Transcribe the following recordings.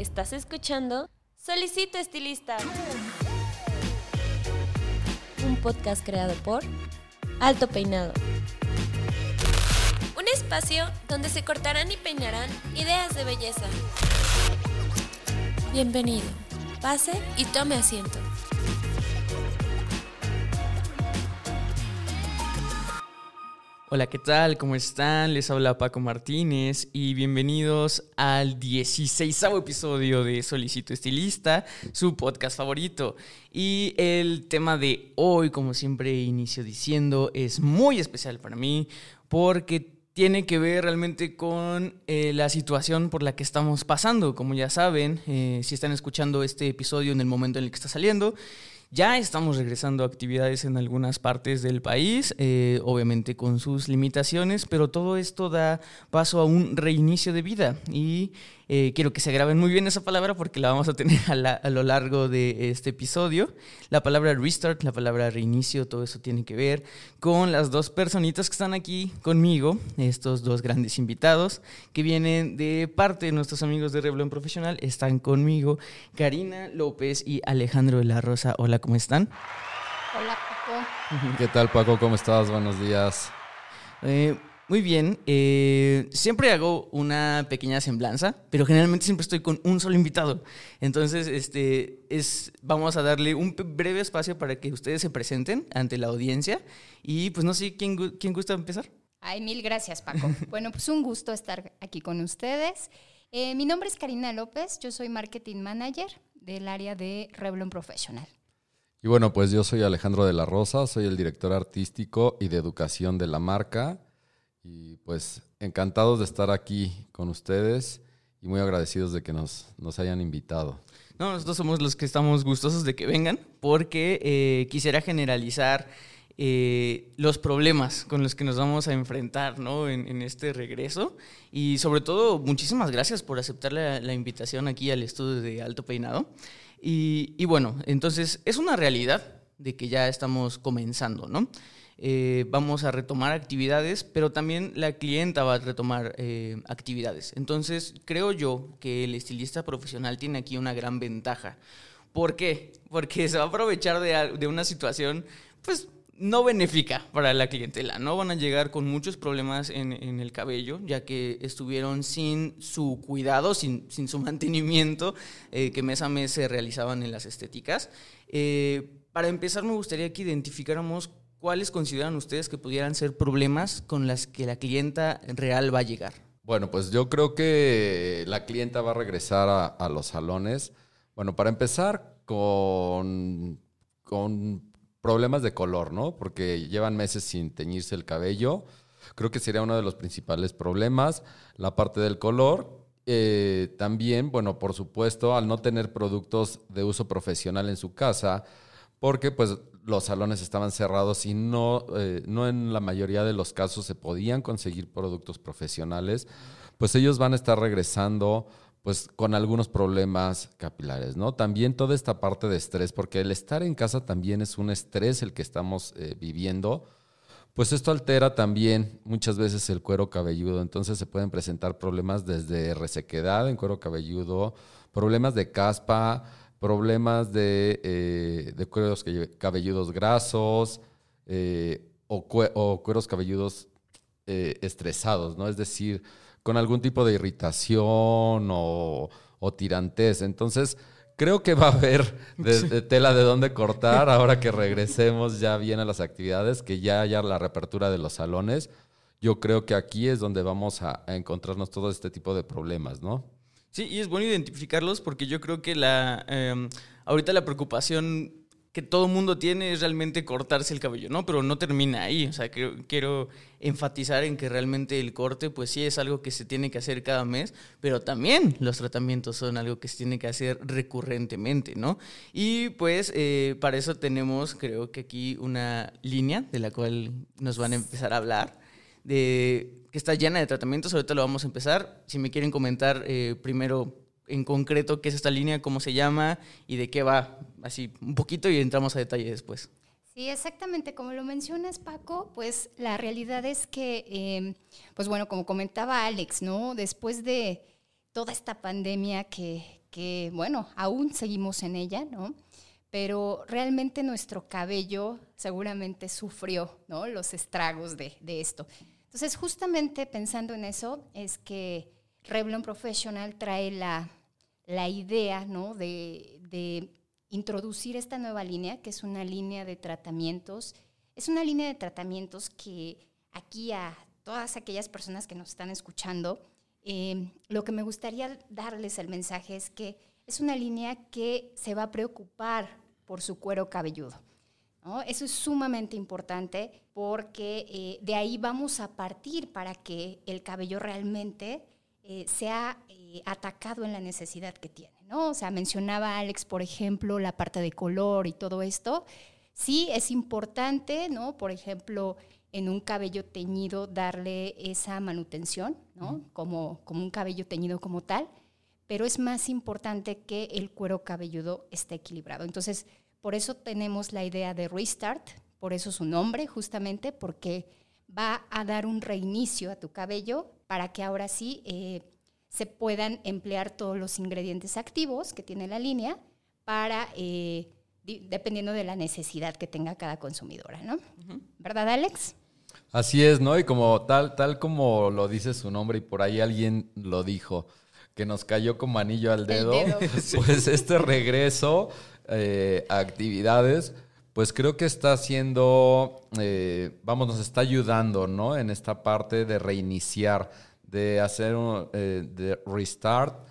Estás escuchando Solicito Estilista. Un podcast creado por Alto Peinado. Un espacio donde se cortarán y peinarán ideas de belleza. Bienvenido. Pase y tome asiento. Hola, ¿qué tal? ¿Cómo están? Les habla Paco Martínez y bienvenidos al 16 episodio de Solicito Estilista, su podcast favorito. Y el tema de hoy, como siempre inicio diciendo, es muy especial para mí porque tiene que ver realmente con eh, la situación por la que estamos pasando. Como ya saben, eh, si están escuchando este episodio en el momento en el que está saliendo, ya estamos regresando a actividades en algunas partes del país, eh, obviamente con sus limitaciones, pero todo esto da paso a un reinicio de vida y eh, quiero que se graben muy bien esa palabra porque la vamos a tener a, lo largo de este episodio. La palabra restart, la palabra reinicio, todo eso tiene que ver con las dos personitas que están aquí conmigo, estos dos grandes invitados que vienen de parte de nuestros amigos de Revlon Profesional. Están conmigo Karina López y Alejandro de la Rosa. Hola, ¿cómo están? Hola, Paco. ¿Qué tal, Paco? ¿Cómo estás? Buenos días. Eh, muy bien. Eh, siempre hago una pequeña semblanza, pero generalmente siempre estoy con un solo invitado. Entonces, este, es, vamos a darle un breve espacio para que ustedes se presenten ante la audiencia. Y pues no sé, ¿quién, quién gusta empezar? Ay, mil gracias, Paco. bueno, pues un gusto estar aquí con ustedes. Eh, mi nombre es Karina López, yo soy Marketing Manager del área de Revlon Professional. Y bueno, pues yo soy Alejandro de la Rosa, soy el director artístico y de educación de la marca. Y pues encantados de estar aquí con ustedes y muy agradecidos de que nos, nos hayan invitado. No, nosotros somos los que estamos gustosos de que vengan porque eh, quisiera generalizar eh, los problemas con los que nos vamos a enfrentar ¿no? en, este regreso. Y sobre todo, muchísimas gracias por aceptar la, la invitación aquí al estudio de Alto Peinado. Y, y, bueno, entonces es una realidad de que ya estamos comenzando, ¿no? Eh, vamos a retomar actividades, pero también la clienta va a retomar eh, actividades. Entonces, creo yo que el estilista profesional tiene aquí una gran ventaja. ¿Por qué? Porque se va a aprovechar de, una situación, pues, no benéfica para la clientela, ¿no? Van a llegar con muchos problemas en, el cabello, ya que estuvieron sin su cuidado, sin, su mantenimiento, eh, que mes a mes se realizaban en las estéticas. para empezar, me gustaría que identificáramos ¿cuáles consideran ustedes que pudieran ser problemas con las que la clienta real va a llegar? Bueno, pues yo creo que la clienta va a regresar a, los salones. Bueno, para empezar con, con problemas de color, ¿no? Porque llevan meses sin teñirse el cabello. Creo que sería uno de los principales problemas. La parte del color. Eh, también, bueno, por supuesto, al no tener productos de uso profesional en su casa, porque pues los salones estaban cerrados y no, eh, no en la mayoría de los casos se podían conseguir productos profesionales, pues ellos van a estar regresando pues con algunos problemas capilares, ¿no? También toda esta parte de estrés, porque el estar en casa también es un estrés el que estamos eh, viviendo, pues esto altera también muchas veces el cuero cabelludo, entonces se pueden presentar problemas desde resequedad en cuero cabelludo, problemas de caspa, problemas de, eh, de cueros cabelludos grasos eh, o, cueros cabelludos eh, estresados, ¿no? Es decir, con algún tipo de irritación o, o tirantez. Entonces, creo que va a haber tela de dónde cortar ahora que regresemos ya bien a las actividades, que ya haya la reapertura de los salones. Yo creo que aquí es donde vamos a, a encontrarnos todo este tipo de problemas, ¿no? Sí, y es bueno identificarlos porque yo creo que la em, ahorita la preocupación que todo mundo tiene es realmente cortarse el cabello, ¿no? Pero no termina ahí. O sea, quiero, quiero enfatizar en que realmente el corte, pues sí es algo que se tiene que hacer cada mes, pero también los tratamientos son algo que se tiene que hacer recurrentemente, ¿no? Y pues eh, para eso tenemos, creo que aquí una línea de la cual nos van a empezar a hablar de que está llena de tratamientos. Ahorita lo vamos a empezar. Si me quieren comentar eh, primero en concreto qué es esta línea, cómo se llama y de qué va, así un poquito y entramos a detalle después. Sí, exactamente. Como lo mencionas, Paco, pues la realidad es que, em, pues bueno, como comentaba Alex, ¿no? Después de toda esta pandemia que, que, bueno, aún seguimos en ella, ¿no? Pero realmente nuestro cabello seguramente sufrió, ¿no? Los estragos de, de esto. Entonces, justamente pensando en eso, es que Revlon Professional trae la, la idea, ¿no? De, de introducir esta nueva línea, que es una línea de tratamientos. Es una línea de tratamientos que aquí a todas aquellas personas que nos están escuchando, eh, lo que me gustaría darles el mensaje es que es una línea que se va a preocupar por su cuero cabelludo. Eso es sumamente importante porque eh, de ahí vamos a partir para que el cabello realmente eh, sea atacado en la necesidad que tiene. ¿no? O sea, mencionaba Alex, por ejemplo, la parte de color y todo esto. Sí, es importante, ¿no? Por ejemplo, en un cabello teñido darle esa manutención, ¿no? Como, como un cabello teñido como tal, pero es más importante que el cuero cabelludo esté equilibrado. Entonces, por eso tenemos la idea de restart, por eso su nombre, justamente, porque va a dar un reinicio a tu cabello para que ahora sí eh, se puedan emplear todos los ingredientes activos que tiene la línea para, eh, dependiendo de la necesidad que tenga cada consumidora, ¿no? ¿Verdad, Alex? Así es, ¿no? Y como tal, tal como lo dice su nombre y por ahí alguien lo dijo, que nos cayó como anillo al dedo, pues este regreso eh, actividades, pues creo que está haciendo, eh, vamos, nos está ayudando, ¿no? En esta parte de reiniciar, de hacer un eh, restart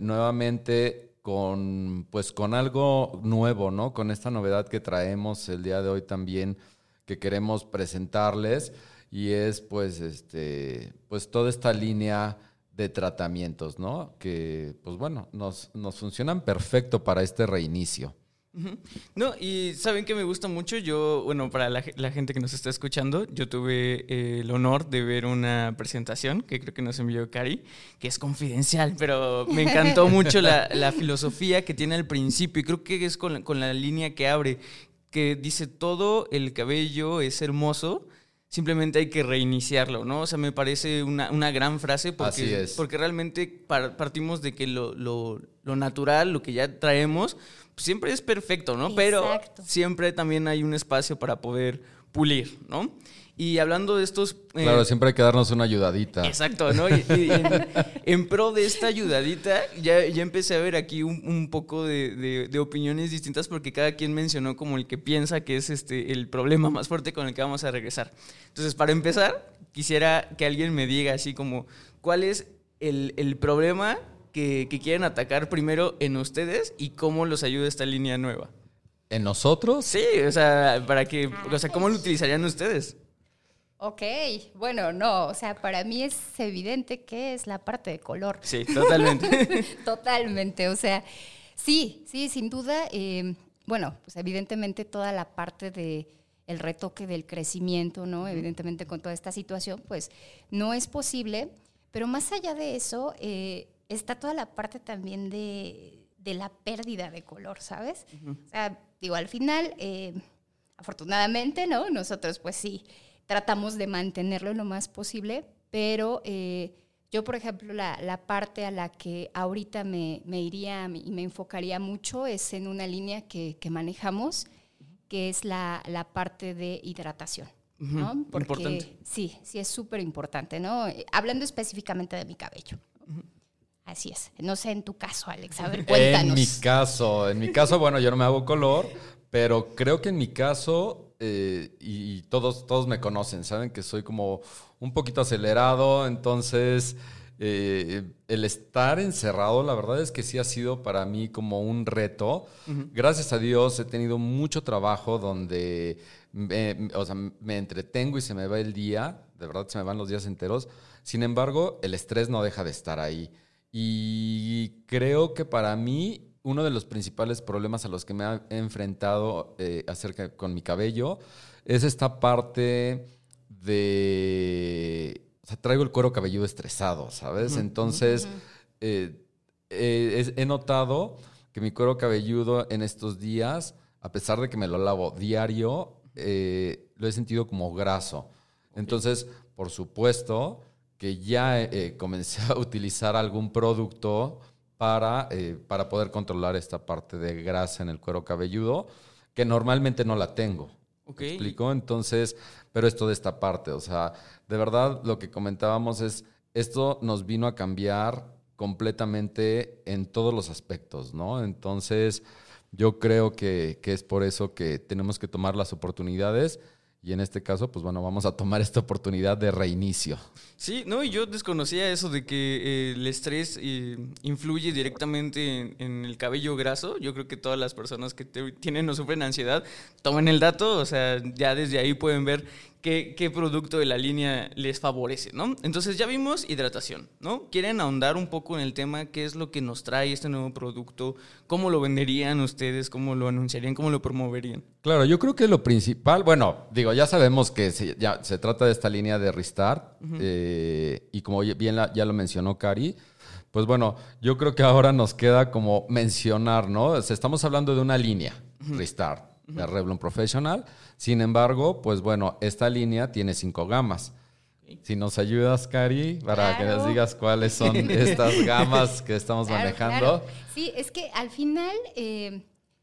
nuevamente con, pues con algo nuevo, ¿no? Con esta novedad que traemos el día de hoy también que queremos presentarles y es pues este pues toda esta línea de tratamientos, ¿no? Que pues bueno, nos, nos funcionan perfecto para este reinicio. No, y saben que me gusta mucho. Yo, bueno, para la, gente que nos está escuchando, yo tuve eh, el honor de ver una presentación que creo que nos envió Cari, que es confidencial, pero me encantó mucho la, la, filosofía que tiene al principio y creo que es con, con la línea que abre, que dice todo el cabello es hermoso, simplemente hay que reiniciarlo, ¿no? O sea, me parece una, gran frase porque, porque realmente partimos de que lo, lo, natural, lo que ya traemos, pues siempre es perfecto, ¿no? Pero siempre también hay un espacio para poder pulir, ¿no? Y hablando de estos... Eh, claro, siempre hay que darnos una ayudadita. Exacto, ¿no? Y, en, pro de esta ayudadita, ya, ya empecé a ver aquí un, poco de, opiniones distintas porque cada quien mencionó como el que piensa que es este, el problema más fuerte con el que vamos a regresar. Entonces, para empezar, quisiera que alguien me diga así como, ¿cuál es el, problema que, que quieren atacar primero en ustedes y cómo los ayuda esta línea nueva? ¿En nosotros? Sí, o sea, para que, o sea, ¿cómo lo utilizarían ustedes? Ok, bueno, no, o sea, para mí es evidente que es la parte de color. Sí, totalmente. totalmente, o sea, sí, sí, sin duda, eh, bueno, pues evidentemente toda la parte de el retoque del crecimiento, ¿no? Evidentemente con toda esta situación, pues no es posible, pero más allá de eso, eh, está toda la parte también de, la pérdida de color, ¿sabes? O sea, digo, al final, eh, afortunadamente, ¿no? Nosotros, pues sí tratamos de mantenerlo lo más posible, pero eh, yo, por ejemplo, la, parte a la que ahorita me, iría y me enfocaría mucho es en una línea que, manejamos, que es la, parte de hidratación. ¿no? Porque sí, sí es súper importante, ¿no? Hablando específicamente de mi cabello. Así es. No sé en tu caso, Alex. A ver, cuéntanos. En mi caso, en mi caso, bueno, yo no me hago color, pero creo que en mi caso eh, y todos, todos me conocen, saben que soy como un poquito acelerado, entonces eh, el estar encerrado, la verdad es que sí ha sido para mí como un reto. Gracias a Dios he tenido mucho trabajo donde me, o sea, me entretengo y se me va el día, de verdad se me van los días enteros. Sin embargo, el estrés no deja de estar ahí. Y creo que para mí uno de los principales problemas a los que me he enfrentado eh, acerca con mi cabello es esta parte de... O sea, traigo el cuero cabelludo estresado, ¿sabes? Entonces, eh, eh, he notado que mi cuero cabelludo en estos días, a pesar de que me lo lavo diario, lo he sentido como graso. Entonces, por supuesto que ya comencé a utilizar algún producto para, eh, para poder controlar esta parte de grasa en el cuero cabelludo, que normalmente no la tengo. Ok. ¿Me explico? Entonces, pero esto de esta parte, o sea, de verdad lo que comentábamos es, esto nos vino a cambiar completamente en todos los aspectos, ¿no? Entonces, yo creo que, que es por eso que tenemos que tomar las oportunidades y en este caso, pues bueno, vamos a tomar esta oportunidad de reinicio. Sí, no, y yo desconocía eso de que eh, el estrés eh, influye directamente en, en el cabello graso. Yo creo que todas las personas que te- tienen o sufren ansiedad tomen el dato, o sea, ya desde ahí pueden ver qué, qué producto de la línea les favorece, ¿no? Entonces ya vimos hidratación, ¿no? ¿Quieren ahondar un poco en el tema? ¿Qué es lo que nos trae este nuevo producto? ¿Cómo lo venderían ustedes? ¿Cómo lo anunciarían? ¿Cómo lo promoverían? Claro, yo creo que lo principal, bueno, digo, ya sabemos que se, ya, se trata de esta línea de Restart, eh, y como bien la- ya lo mencionó Cari, pues bueno, yo creo que ahora nos queda como mencionar, ¿no? O sea, estamos hablando de una línea, Restart, de Revlon Professional, sin embargo, pues bueno, esta línea tiene cinco gamas. Si nos ayudas, Cari, para que nos digas cuáles son estas gamas que estamos Claro, manejando. claro. Sí, es que al final, eh,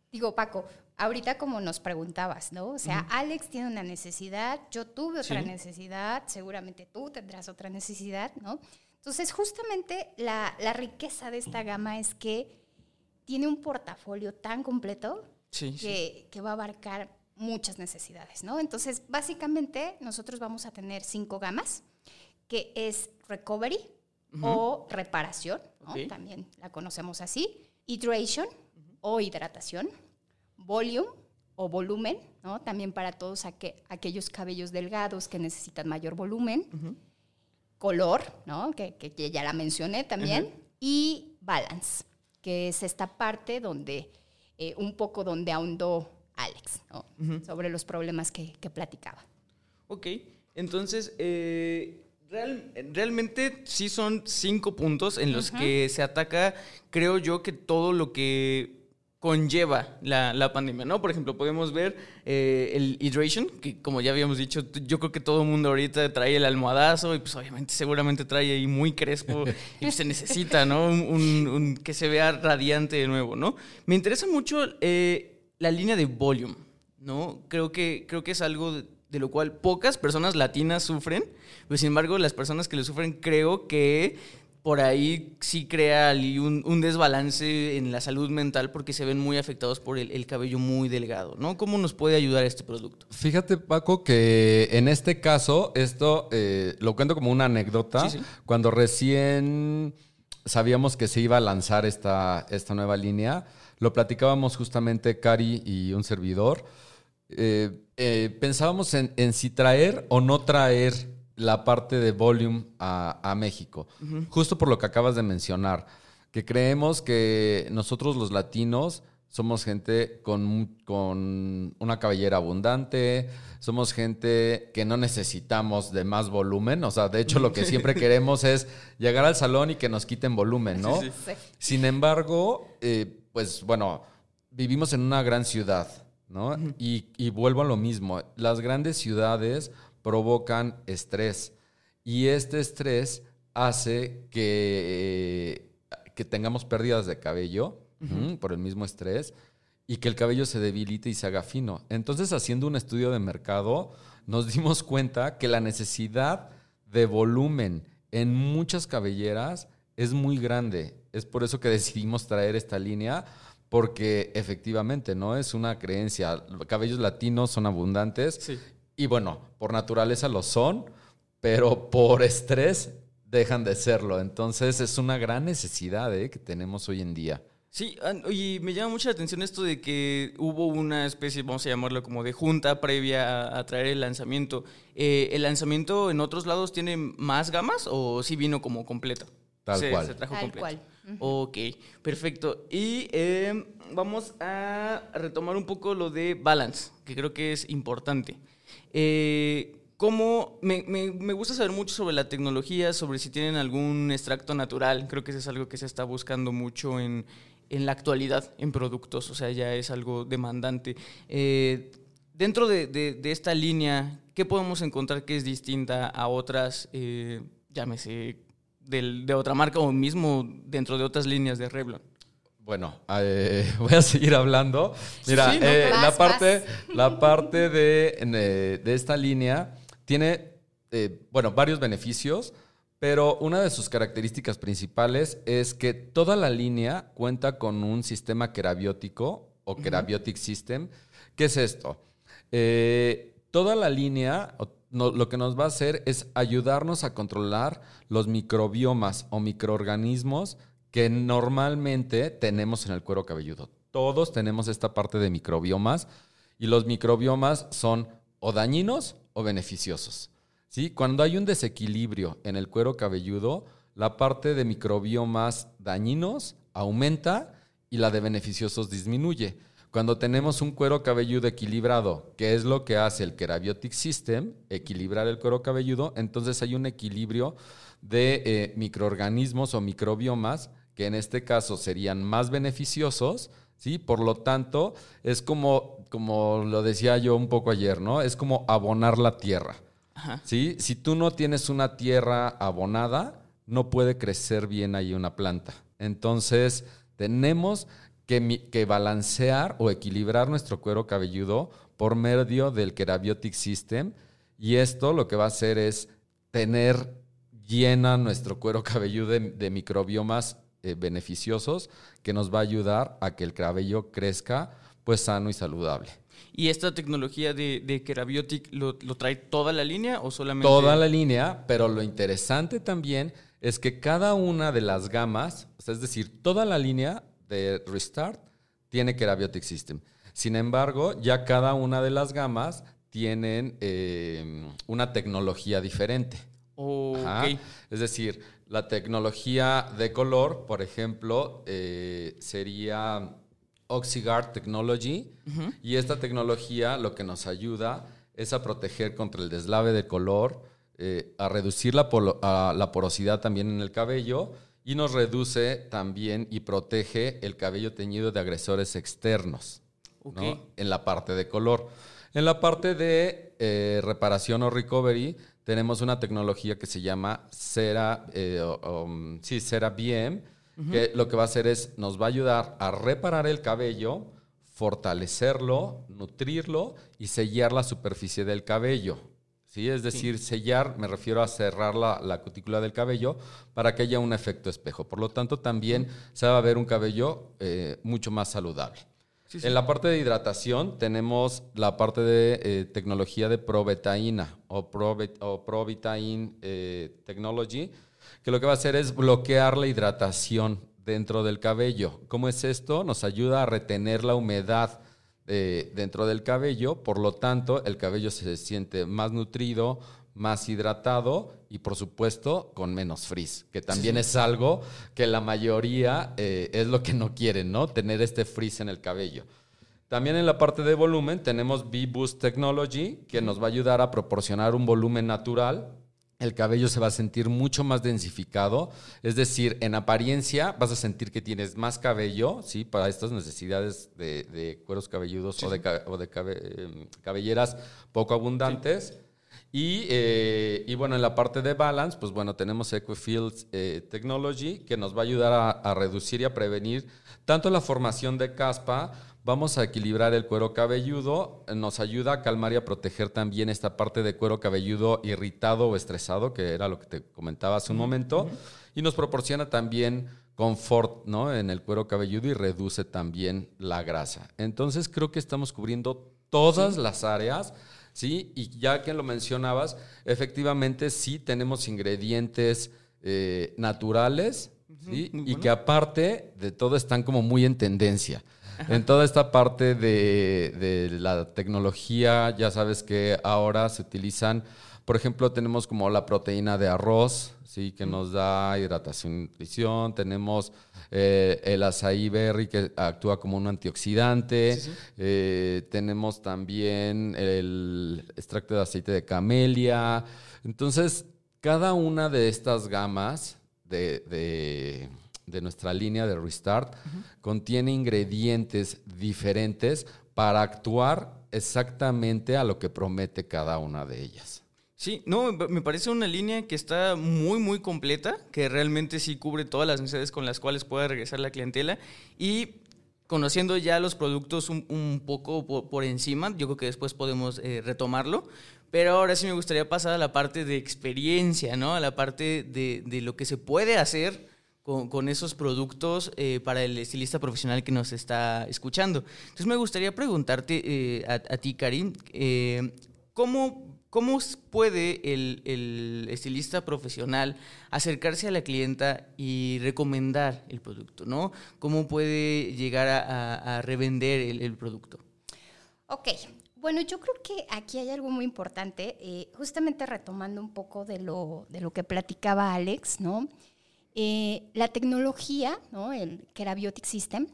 digo, Paco, ahorita como nos preguntabas, ¿no? O sea, Alex tiene una necesidad, yo tuve otra Sí. necesidad, seguramente tú tendrás otra necesidad, ¿no? Entonces, justamente la, la riqueza de esta gama es que tiene un portafolio tan completo Sí, sí. que, va a abarcar muchas necesidades, ¿no? Entonces, básicamente, nosotros vamos a tener cinco gamas, que es recovery o reparación. También la conocemos así, hydration o hidratación, volume o volumen, ¿no? También para todos aque- aquellos cabellos delgados que necesitan mayor volumen, color, ¿no? Que ya la mencioné también, y balance, que es esta parte donde, eh, un poco donde ahondó Alex, ¿no? Sobre los problemas que, que platicaba. Ok, entonces, eh, real- realmente sí son cinco puntos en los que se ataca, creo yo, que todo lo que conlleva la, la pandemia, ¿no? Por ejemplo, podemos ver eh, el hydration, que como ya habíamos dicho, yo creo que todo el mundo ahorita trae el almohadazo y pues obviamente seguramente trae ahí muy crespo y pues, se necesita, ¿no? Un, un- un- que se vea radiante de nuevo, ¿no? Me interesa mucho eh, la línea de volume, ¿no? Creo que, creo que es algo de, de lo cual pocas personas latinas sufren, pero sin embargo las personas que lo sufren creo que por ahí sí crea un, un desbalance en la salud mental porque se ven muy afectados por el, el cabello muy delgado, ¿no? ¿Cómo nos puede ayudar este producto? Fíjate, Paco, que en este caso, esto eh, lo cuento como una anécdota. Sí, sí. Cuando recién sabíamos que se iba a lanzar esta, esta nueva línea, lo platicábamos justamente Cari y un servidor. Eh, eh, pensábamos en, en si traer o no traer la parte de volume a, a México, justo por lo que acabas de mencionar, que creemos que nosotros los latinos somos gente con, con una cabellera abundante, somos gente que no necesitamos de más volumen, o sea, de hecho lo que siempre queremos es llegar al salón y que nos quiten volumen, ¿no? Sí, Sí. Sin embargo, eh, pues bueno, vivimos en una gran ciudad, ¿no? y, y vuelvo a lo mismo, las grandes ciudades provocan estrés y este estrés hace que, que tengamos pérdidas de cabello por el mismo estrés y que el cabello se debilite y se haga fino. Entonces, haciendo un estudio de mercado, nos dimos cuenta que la necesidad de volumen en muchas cabelleras es muy grande. Es por eso que decidimos traer esta línea, porque efectivamente, ¿no? Es una creencia. Los cabellos latinos son abundantes Sí. Y bueno, por naturaleza lo son, pero por estrés dejan de serlo. Entonces es una gran necesidad ¿eh? que tenemos hoy en día. Sí, oye, me llama mucho la atención esto de que hubo una especie, vamos a llamarlo como de junta previa a, a traer el lanzamiento. Eh, ¿El lanzamiento en otros lados tiene más gamas o sí vino como completo? Tal Se- cual. Se trajo Tal completo. cual. Ok, perfecto. Y eh, vamos a retomar un poco lo de balance, que creo que es importante. Eh, ¿Cómo? Me, me- gusta saber mucho sobre la tecnología, sobre si tienen algún extracto natural. Creo que eso es algo que se está buscando mucho en, en la actualidad en productos, o sea, ya es algo demandante. Eh, dentro de, de- de esta línea, ¿qué podemos encontrar que es distinta a otras, eh, llámese del- de otra marca o mismo dentro de otras líneas de Revlon. Bueno, eh, voy a seguir hablando. Mira, Sí, no, eh, vas, la parte, vas. la parte de, eh, de esta línea tiene, eh, bueno, varios beneficios, pero una de sus características principales es que toda la línea cuenta con un sistema querabiótico o Kerabiotic System. ¿Qué es esto? Toda la línea no- lo que nos va a hacer es ayudarnos a controlar los microbiomas o microorganismos que normalmente tenemos en el cuero cabelludo. Todos tenemos esta parte de microbiomas y los microbiomas son o dañinos o beneficiosos. ¿sí? Cuando hay un desequilibrio en el cuero cabelludo, la parte de microbiomas dañinos aumenta y la de beneficiosos disminuye. Cuando tenemos un cuero cabelludo equilibrado, que es lo que hace el Kerabiotic System, equilibrar el cuero cabelludo, entonces hay un equilibrio de eh, microorganismos o microbiomas que en este caso serían más beneficiosos, ¿sí? Por lo tanto, es como, como lo decía yo un poco ayer, ¿no? Es como abonar la tierra. ¿sí? Si tú no tienes una tierra abonada, no puede crecer bien ahí una planta. Entonces, tenemos que, que balancear o equilibrar nuestro cuero cabelludo por medio del Kerabiotic System. Y esto lo que va a hacer es tener llena nuestro cuero cabelludo de, de microbiomas eh, beneficiosos que nos va a ayudar a que el cabello crezca pues sano y saludable. ¿Y esta tecnología de, de Kerabiotic lo, lo trae toda la línea o solamente...? Toda la línea, pero lo interesante también es que cada una de las gamas, es decir, toda la línea de Restart tiene Kerabiotic System. Sin embargo, ya cada una de las gamas tienen eh, una tecnología diferente. Ok. Ajá. Es decir, la tecnología de color, por ejemplo, eh, sería Oxyguard Technology. Y esta tecnología lo que nos ayuda es a proteger contra el deslave de color, eh, a reducir la, polo- a la porosidad también en el cabello y nos reduce también y protege el cabello teñido de agresores externos. En la parte de color. En la parte de eh, reparación o recovery, tenemos una tecnología que se llama Cera, eh, um, sí, Cera BM, que lo que va a hacer es, nos va a ayudar a reparar el cabello, fortalecerlo, nutrirlo y sellar la superficie del cabello. ¿Sí? Es decir, sellar, me refiero a cerrar la, la cutícula del cabello para que haya un efecto espejo. Por lo tanto, también se va a ver un cabello eh, mucho más saludable. En la parte de hidratación tenemos la parte de eh, tecnología de Provetaína o, Provet- o Provitaine eh, Technology, que lo que va a hacer es bloquear la hidratación dentro del cabello. ¿Cómo es esto? Nos ayuda a retener la humedad eh, dentro del cabello, por lo tanto el cabello se siente más nutrido, más hidratado y por supuesto con menos frizz, que también es algo que la mayoría eh, es lo que no quieren, ¿no? Tener este frizz en el cabello. También en la parte de volumen tenemos V-Boost Technology, que nos va a ayudar a proporcionar un volumen natural. El cabello se va a sentir mucho más densificado, es decir, en apariencia vas a sentir que tienes más cabello, ¿sí? Para estas necesidades de, de cueros cabelludos o de, o de cabe- eh, cabelleras poco abundantes. Y, eh, y bueno, en la parte de balance, pues bueno, tenemos Equifields eh, Technology que nos va a ayudar a, a reducir y a prevenir tanto la formación de caspa, vamos a equilibrar el cuero cabelludo, nos ayuda a calmar y a proteger también esta parte de cuero cabelludo irritado o estresado, que era lo que te comentaba hace un momento, y nos proporciona también confort ¿no? en el cuero cabelludo y reduce también la grasa. Entonces creo que estamos cubriendo todas las áreas. ¿Sí? Y ya que lo mencionabas, efectivamente sí tenemos ingredientes eh, naturales, Y que aparte de todo están como muy en tendencia. En toda esta parte de, de la tecnología, ya sabes que ahora se utilizan, por ejemplo, tenemos como la proteína de arroz, ¿sí? que nos da hidratación y nutrición, tenemos eh, el azaí berry que actúa como un antioxidante, eh, tenemos también el extracto de aceite de camelia. Entonces, cada una de estas gamas de, de- de nuestra línea de Restart contiene ingredientes diferentes para actuar exactamente a lo que promete cada una de ellas. Sí, no, me parece una línea que está muy, muy completa, que realmente sí cubre todas las necesidades con las cuales puede regresar la clientela y conociendo ya los productos un, poco por, encima, yo creo que después podemos eh, retomarlo, pero ahora sí me gustaría pasar a la parte de experiencia, ¿no? A la parte de, de lo que se puede hacer con, esos productos eh, para el estilista profesional que nos está escuchando. Entonces me gustaría preguntarte eh, a, a, ti, Karim, ¿cómo, ¿cómo, puede el, estilista profesional acercarse a la clienta y recomendar el producto? ¿no? ¿Cómo puede llegar a, revender el, el producto? Ok, bueno, yo creo que aquí hay algo muy importante, eh, justamente retomando un poco de lo, de lo que platicaba Alex, ¿no? Eh, la tecnología, ¿no? el Kerabiotic System,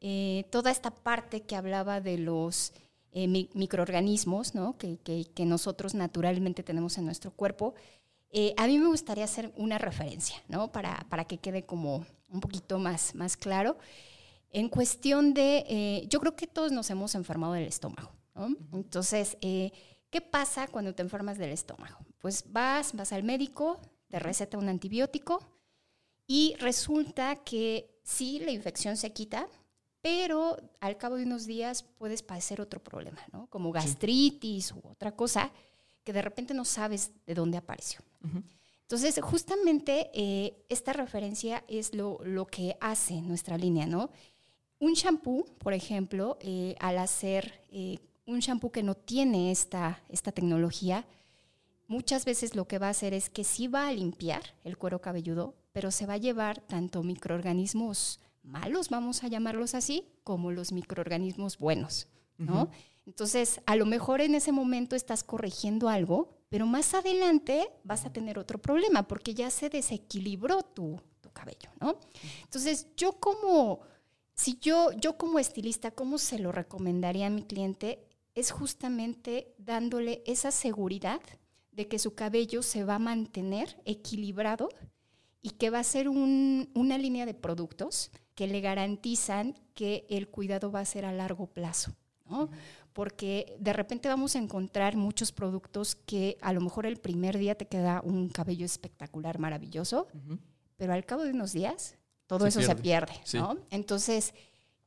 eh, toda esta parte que hablaba de los eh, microorganismos ¿no? que, que, nosotros naturalmente tenemos en nuestro cuerpo, a mí me gustaría hacer una referencia ¿no? para, para, que quede como un poquito más, más claro. En cuestión de, yo creo que todos nos hemos enfermado del estómago. ¿no? Entonces, ¿qué pasa cuando te enfermas del estómago? Pues vas, vas al médico, te receta un antibiótico, y resulta que sí, la infección se quita, pero al cabo de unos días puedes padecer otro problema, ¿no? Como gastritis u otra cosa que de repente no sabes de dónde apareció. Entonces, justamente eh, esta referencia es lo, lo, que hace nuestra línea, ¿no? Un shampoo, por ejemplo, eh, al hacer eh, un shampoo que no tiene esta, esta tecnología, muchas veces lo que va a hacer es que sí va a limpiar el cuero cabelludo, pero se va a llevar tanto microorganismos malos, vamos a llamarlos así, como los microorganismos buenos, ¿no? Entonces, a lo mejor en ese momento estás corrigiendo algo, pero más adelante vas a tener otro problema porque ya se desequilibró tu, tu cabello, ¿no? Entonces, yo como, si yo, yo como estilista, ¿cómo se lo recomendaría a mi cliente? Es justamente dándole esa seguridad de que su cabello se va a mantener equilibrado y que va a ser una línea de productos que le garantizan que el cuidado va a ser a largo plazo, ¿no? Porque de repente vamos a encontrar muchos productos que a lo mejor el primer día te queda un cabello espectacular, maravilloso, pero al cabo de unos días todo eso se pierde, ¿no? Entonces,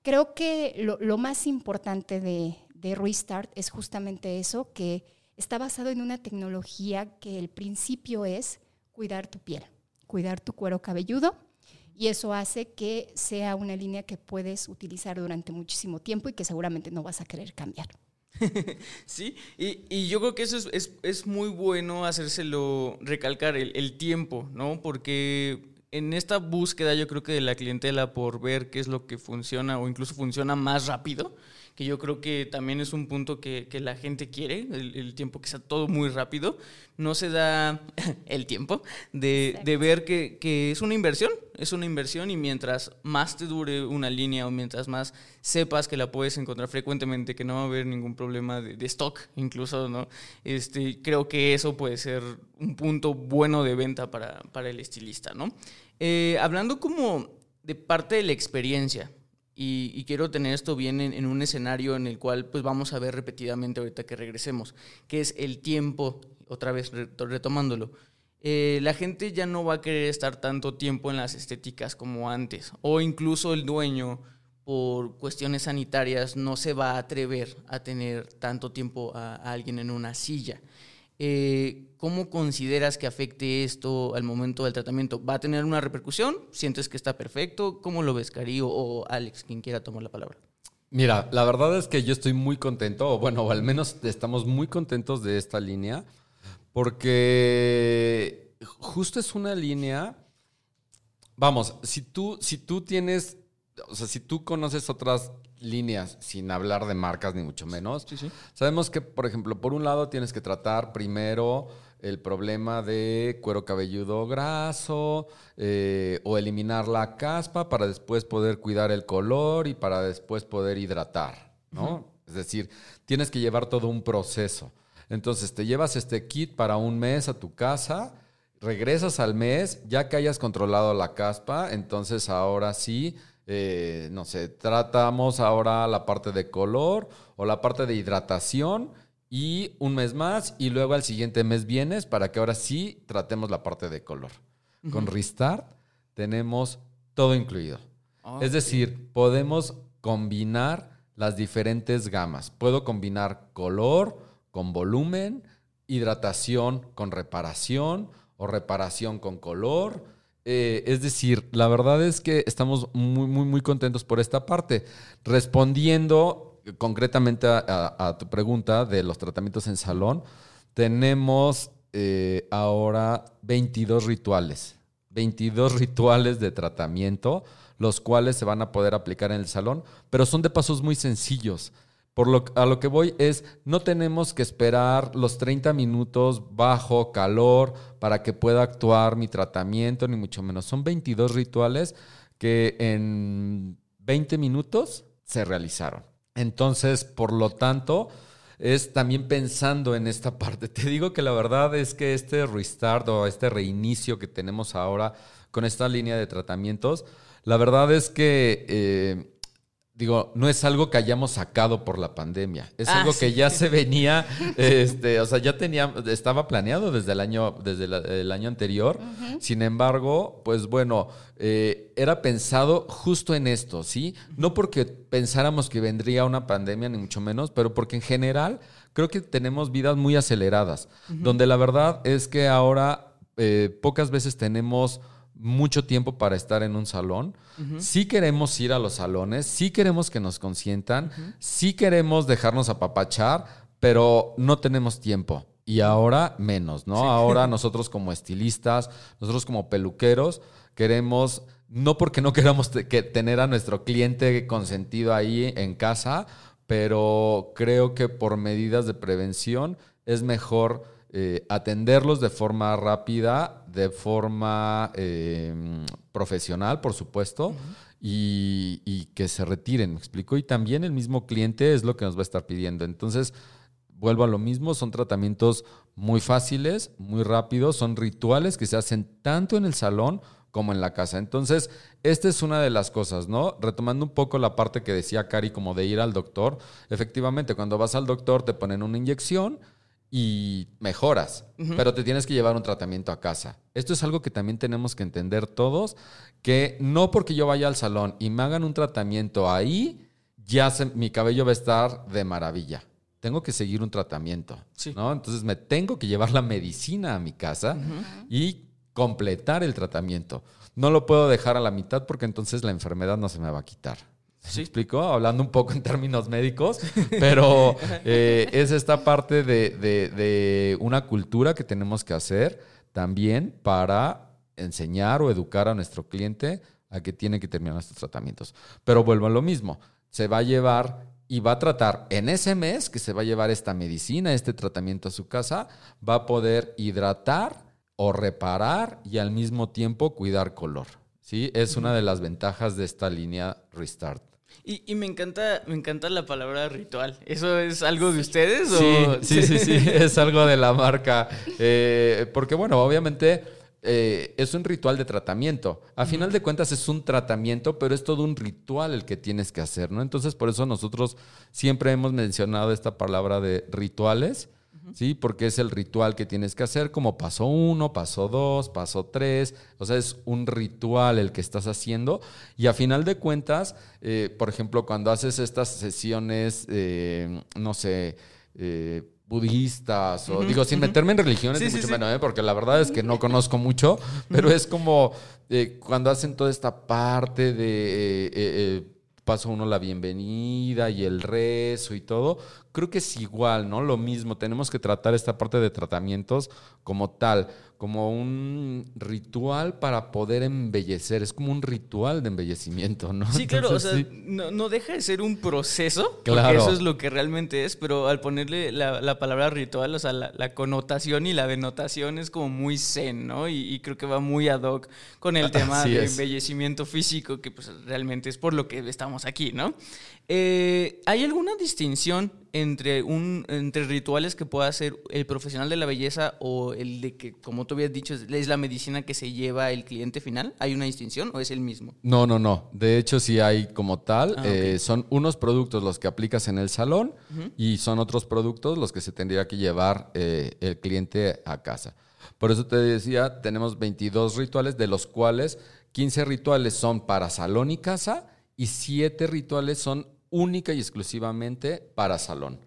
creo que lo, más importante de, de Restart es justamente eso, que está basado en una tecnología que el principio es cuidar tu piel cuidar tu cuero cabelludo y eso hace que sea una línea que puedes utilizar durante muchísimo tiempo y que seguramente no vas a querer cambiar. sí, y, yo creo que eso es, muy bueno hacérselo recalcar el, el, tiempo, ¿no? Porque en esta búsqueda yo creo que de la clientela por ver qué es lo que funciona o incluso funciona más rápido, que yo creo que también es un punto que, la gente quiere, el, tiempo que sea todo muy rápido, no se da el tiempo de, ver que, es una inversión, es una inversión y mientras más te dure una línea o mientras más sepas que la puedes encontrar frecuentemente, que no va a haber ningún problema de, stock incluso, ¿no? Este, creo que eso puede ser un punto bueno de venta para, para el estilista, ¿no? Eh, hablando como de parte de la experiencia, y, quiero tener esto bien en, un escenario en el cual pues vamos a ver repetidamente ahorita que regresemos, que es el tiempo, otra vez retomándolo. Eh, la gente ya no va a querer estar tanto tiempo en las estéticas como antes, o incluso el dueño por cuestiones sanitarias no se va a atrever a tener tanto tiempo a alguien en una silla. Eh, ¿Cómo consideras que afecte esto al momento del tratamiento? ¿Va a tener una repercusión? ¿Sientes que está perfecto? ¿Cómo lo ves, Cari o Alex, quien quiera tomar la palabra? Mira, la verdad es que yo estoy muy contento, o bueno, al menos estamos muy contentos de esta línea, porque justo es una línea, vamos, si tú, si tú tienes, o sea, si tú conoces otras líneas, sin hablar de marcas ni mucho menos. Sabemos que, por ejemplo, por un lado tienes que tratar primero el problema de cuero cabelludo graso eh, o eliminar la caspa para después poder cuidar el color y para después poder hidratar, ¿no? Es decir, tienes que llevar todo un proceso. Entonces, te llevas este kit para un mes a tu casa, regresas al mes, ya que hayas controlado la caspa, entonces ahora sí eh, no sé, tratamos ahora la parte de color o la parte de hidratación y un mes más y luego al siguiente mes vienes para que ahora sí tratemos la parte de color. Con Restart tenemos todo incluido. Es decir, podemos combinar las diferentes gamas. Puedo combinar color con volumen, hidratación con reparación o reparación con color. Eh, es decir, la verdad es que estamos muy, muy, muy contentos por esta parte. Respondiendo concretamente a, tu pregunta de los tratamientos en salón, tenemos eh, ahora 22 rituales. 22 rituales de tratamiento, los cuales se van a poder aplicar en el salón, pero son de pasos muy sencillos. Por lo, a lo que voy es, no tenemos que esperar los 30 minutos bajo calor para que pueda actuar mi tratamiento, ni mucho menos. Son 22 rituales que en 20 minutos se realizaron. Entonces, por lo tanto, es también pensando en esta parte. Te digo que la verdad es que este restart o este reinicio que tenemos ahora con esta línea de tratamientos, la verdad es que... Eh, digo, no es algo que hayamos sacado por la pandemia, es ah, algo que ya se venía, este, o sea, ya tenía, estaba planeado desde el año, desde el año anterior. Sin embargo, pues bueno, eh, era pensado justo en esto, ¿sí? No porque pensáramos que vendría una pandemia, ni mucho menos, pero porque en general creo que tenemos vidas muy aceleradas, donde la verdad es que ahora eh, pocas veces tenemos mucho tiempo para estar en un salón. Sí queremos ir a los salones, sí queremos que nos consientan, sí queremos dejarnos apapachar, pero no tenemos tiempo. Y ahora menos, ¿no? Ahora nosotros como estilistas, nosotros como peluqueros, queremos, no porque no queramos que tener a nuestro cliente consentido ahí en casa, pero creo que por medidas de prevención es mejor eh, atenderlos de forma rápida, de forma em, profesional, por supuesto, y, que se retiren, ¿me explico? Y también el mismo cliente es lo que nos va a estar pidiendo. Entonces, vuelvo a lo mismo, son tratamientos muy fáciles, muy rápidos, son rituales que se hacen tanto en el salón como en la casa. Entonces, esta es una de las cosas, ¿no? Retomando un poco la parte que decía Cari, como de ir al doctor. Efectivamente, cuando vas al doctor te ponen una inyección y mejoras, pero te tienes que llevar un tratamiento a casa. Esto es algo que también tenemos que entender todos, que no porque yo vaya al salón y me hagan un tratamiento ahí, ya mi cabello va a estar de maravilla. Tengo que seguir un tratamiento, ¿no? Entonces me tengo que llevar la medicina a mi casa y completar el tratamiento. No lo puedo dejar a la mitad porque entonces la enfermedad no se me va a quitar. ¿Sí explico? Hablando un poco en términos médicos, pero eh, es esta parte de, una cultura que tenemos que hacer también para enseñar o educar a nuestro cliente a que tiene que terminar estos tratamientos. Pero vuelvo a lo mismo, se va a llevar y va a tratar en ese mes que se va a llevar esta medicina, este tratamiento a su casa, va a poder hidratar o reparar y al mismo tiempo cuidar color. ¿sí? Es una de las ventajas de esta línea Restart. Y, me encanta, me encanta la palabra ritual. ¿Eso es algo de ustedes? Sí, sí, sí, es algo de la marca. Eh, porque, bueno, obviamente eh, es un ritual de tratamiento. A final de cuentas es un tratamiento, pero es todo un ritual el que tienes que hacer, ¿no? Entonces, por eso nosotros siempre hemos mencionado esta palabra de rituales ¿sí? Porque es el ritual que tienes que hacer, como paso uno, paso dos, paso tres. O sea, es un ritual el que estás haciendo. Y a final de cuentas, eh, por ejemplo, cuando haces estas sesiones, eh, no sé, eh, budistas, o digo, sin meterme en religiones, mucho menos, porque la verdad es que no conozco mucho, pero es como cuando hacen toda esta parte de paso uno la bienvenida y el rezo y todo, creo que es igual, ¿no? Lo mismo, tenemos que tratar esta parte de tratamientos como tal, como un ritual para poder embellecer, es como un ritual de embellecimiento, ¿no? Sí, claro, o sea, no, deja de ser un proceso, porque eso es lo que realmente es, pero al ponerle la, palabra ritual, o sea, la, connotación y la denotación es como muy zen, ¿no? Y, creo que va muy ad hoc con el tema de embellecimiento físico, que pues realmente es por lo que estamos aquí, ¿no? Eh, ¿Hay alguna distinción entre, un, entre rituales que pueda hacer el profesional de la belleza o el de que, como tú habías dicho, es la medicina que se lleva el cliente final? ¿Hay una distinción o es el mismo? No, no, no. De hecho, sí hay como tal. Ah, eh, son unos productos los que aplicas en el salón y son otros productos los que se tendría que llevar eh, el cliente a casa. Por eso te decía, tenemos 22 rituales, de los cuales 15 rituales son para salón y casa y 7 rituales son única y exclusivamente para salón.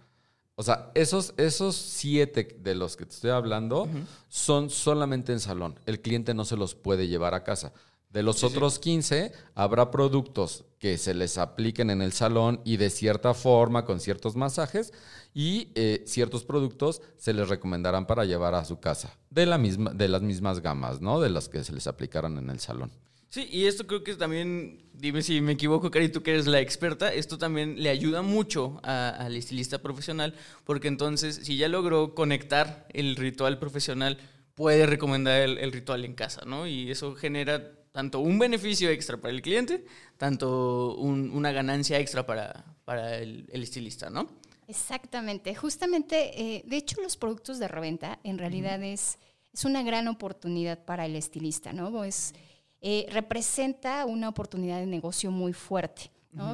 O sea, esos, esos siete de los que te estoy hablando son solamente en salón. El cliente no se los puede llevar a casa. De los otros 15, habrá productos que se les apliquen en el salón y de cierta forma, con ciertos masajes, y eh, ciertos productos se les recomendarán para llevar a su casa, de, la misma, de las mismas gamas, ¿no? De las que se les aplicaran en el salón. Sí, y esto creo que también, dime si me equivoco, Cari, tú que eres la experta, esto también le ayuda mucho al estilista profesional, porque entonces, si ya logró conectar el ritual profesional, puede recomendar el, ritual en casa, ¿no? Y eso genera tanto un beneficio extra para el cliente, tanto una ganancia extra para, para el, estilista, ¿no? Exactamente. Justamente, eh, de hecho, los productos de reventa en realidad es, es una gran oportunidad para el estilista, ¿no? Es eh, representa una oportunidad de negocio muy fuerte,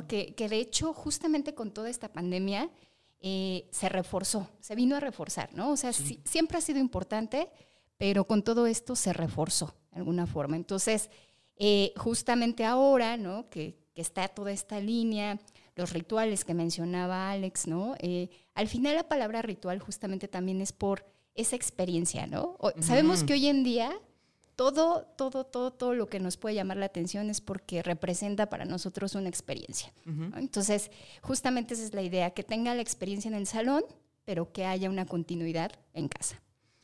que, de hecho justamente con toda esta pandemia eh, se reforzó, se vino a reforzar, ¿no? O sea, siempre ha sido importante, pero con todo esto se reforzó de alguna forma. Entonces, eh, justamente ahora, ¿no? Que, está toda esta línea, los rituales que mencionaba Alex, ¿no? al final la palabra ritual justamente también es por esa experiencia, ¿no? Sabemos que hoy en día todo, todo, todo, todo lo que nos puede llamar la atención es porque representa para nosotros una experiencia. Entonces, justamente esa es la idea, que tenga la experiencia en el salón, pero que haya una continuidad en casa.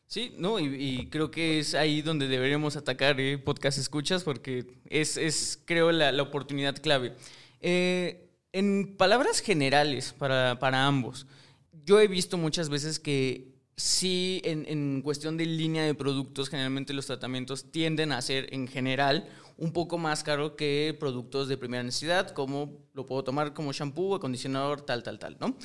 Sí, no, y, creo que es ahí donde deberíamos atacar eh, podcast escuchas, porque es, es creo, la, la oportunidad clave. Eh, en palabras generales para, para ambos, yo he visto muchas veces que sí, en, cuestión de línea de productos, generalmente los tratamientos tienden a ser en general un poco más caro que productos de primera necesidad, como lo puedo tomar como shampoo, acondicionador, tal, tal, tal, ¿no?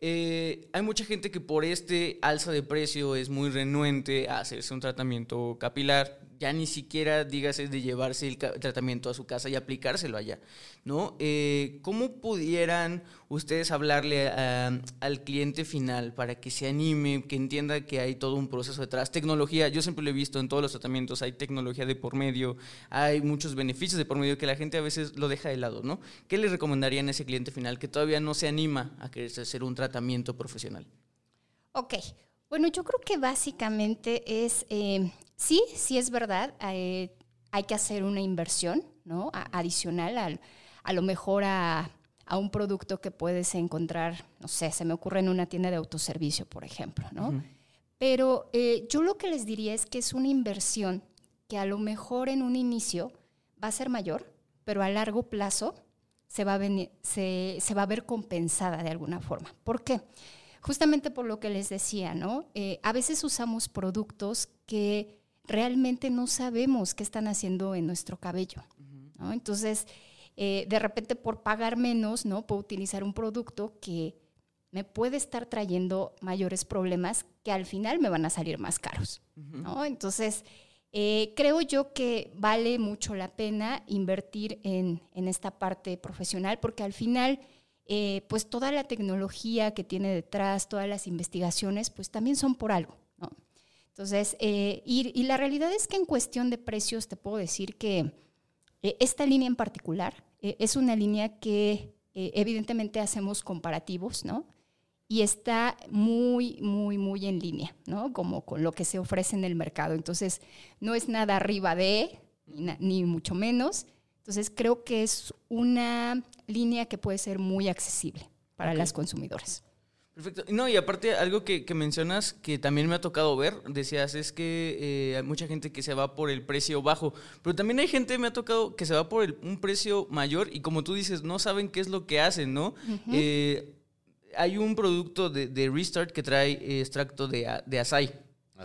Eh, hay mucha gente que por este alza de precio es muy renuente a hacerse un tratamiento capilar ya ni siquiera dígase de llevarse el tratamiento a su casa y aplicárselo allá, ¿no? Eh, ¿Cómo pudieran ustedes hablarle al cliente final para que se anime, que entienda que hay todo un proceso detrás? Tecnología, yo siempre lo he visto en todos los tratamientos, hay tecnología de por medio, hay muchos beneficios de por medio que la gente a veces lo deja de lado, ¿no? ¿Qué le recomendarían a ese cliente final que todavía no se anima a querer hacer un tratamiento profesional? Ok, bueno, yo creo que básicamente es eh, Sí, sí es verdad, eh, hay que hacer una inversión ¿no? adicional a lo mejor a, un producto que puedes encontrar, no sé, se me ocurre en una tienda de autoservicio, por ejemplo, ¿no? Pero eh, yo lo que les diría es que es una inversión que a lo mejor en un inicio va a ser mayor, pero a largo plazo se va a, se, va a ver compensada de alguna forma. ¿Por qué? Justamente por lo que les decía, ¿no? Eh, a veces usamos productos que realmente no sabemos qué están haciendo en nuestro cabello. Entonces, eh, de repente por pagar menos, ¿no? Puedo utilizar un producto que me puede estar trayendo mayores problemas que al final me van a salir más caros. Entonces, eh, creo yo que vale mucho la pena invertir en, esta parte profesional porque al final, eh, pues toda la tecnología que tiene detrás, todas las investigaciones, pues también son por algo. Entonces, eh, y, la realidad es que en cuestión de precios te puedo decir que eh, esta línea en particular eh, es una línea que evidentemente hacemos comparativos, ¿no? Y está muy, muy, muy en línea, ¿no? Como con lo que se ofrece en el mercado. Entonces, no es nada arriba de, ni, mucho menos. Entonces, creo que es una línea que puede ser muy accesible para las consumidoras. Perfecto. No, y aparte, algo que, mencionas que también me ha tocado ver, decías, es que eh, hay mucha gente que se va por el precio bajo, pero también hay gente, me ha tocado, que se va por un precio mayor y como tú dices, no saben qué es lo que hacen, ¿no? Eh, hay un producto de, Restart que trae extracto de, de açaí,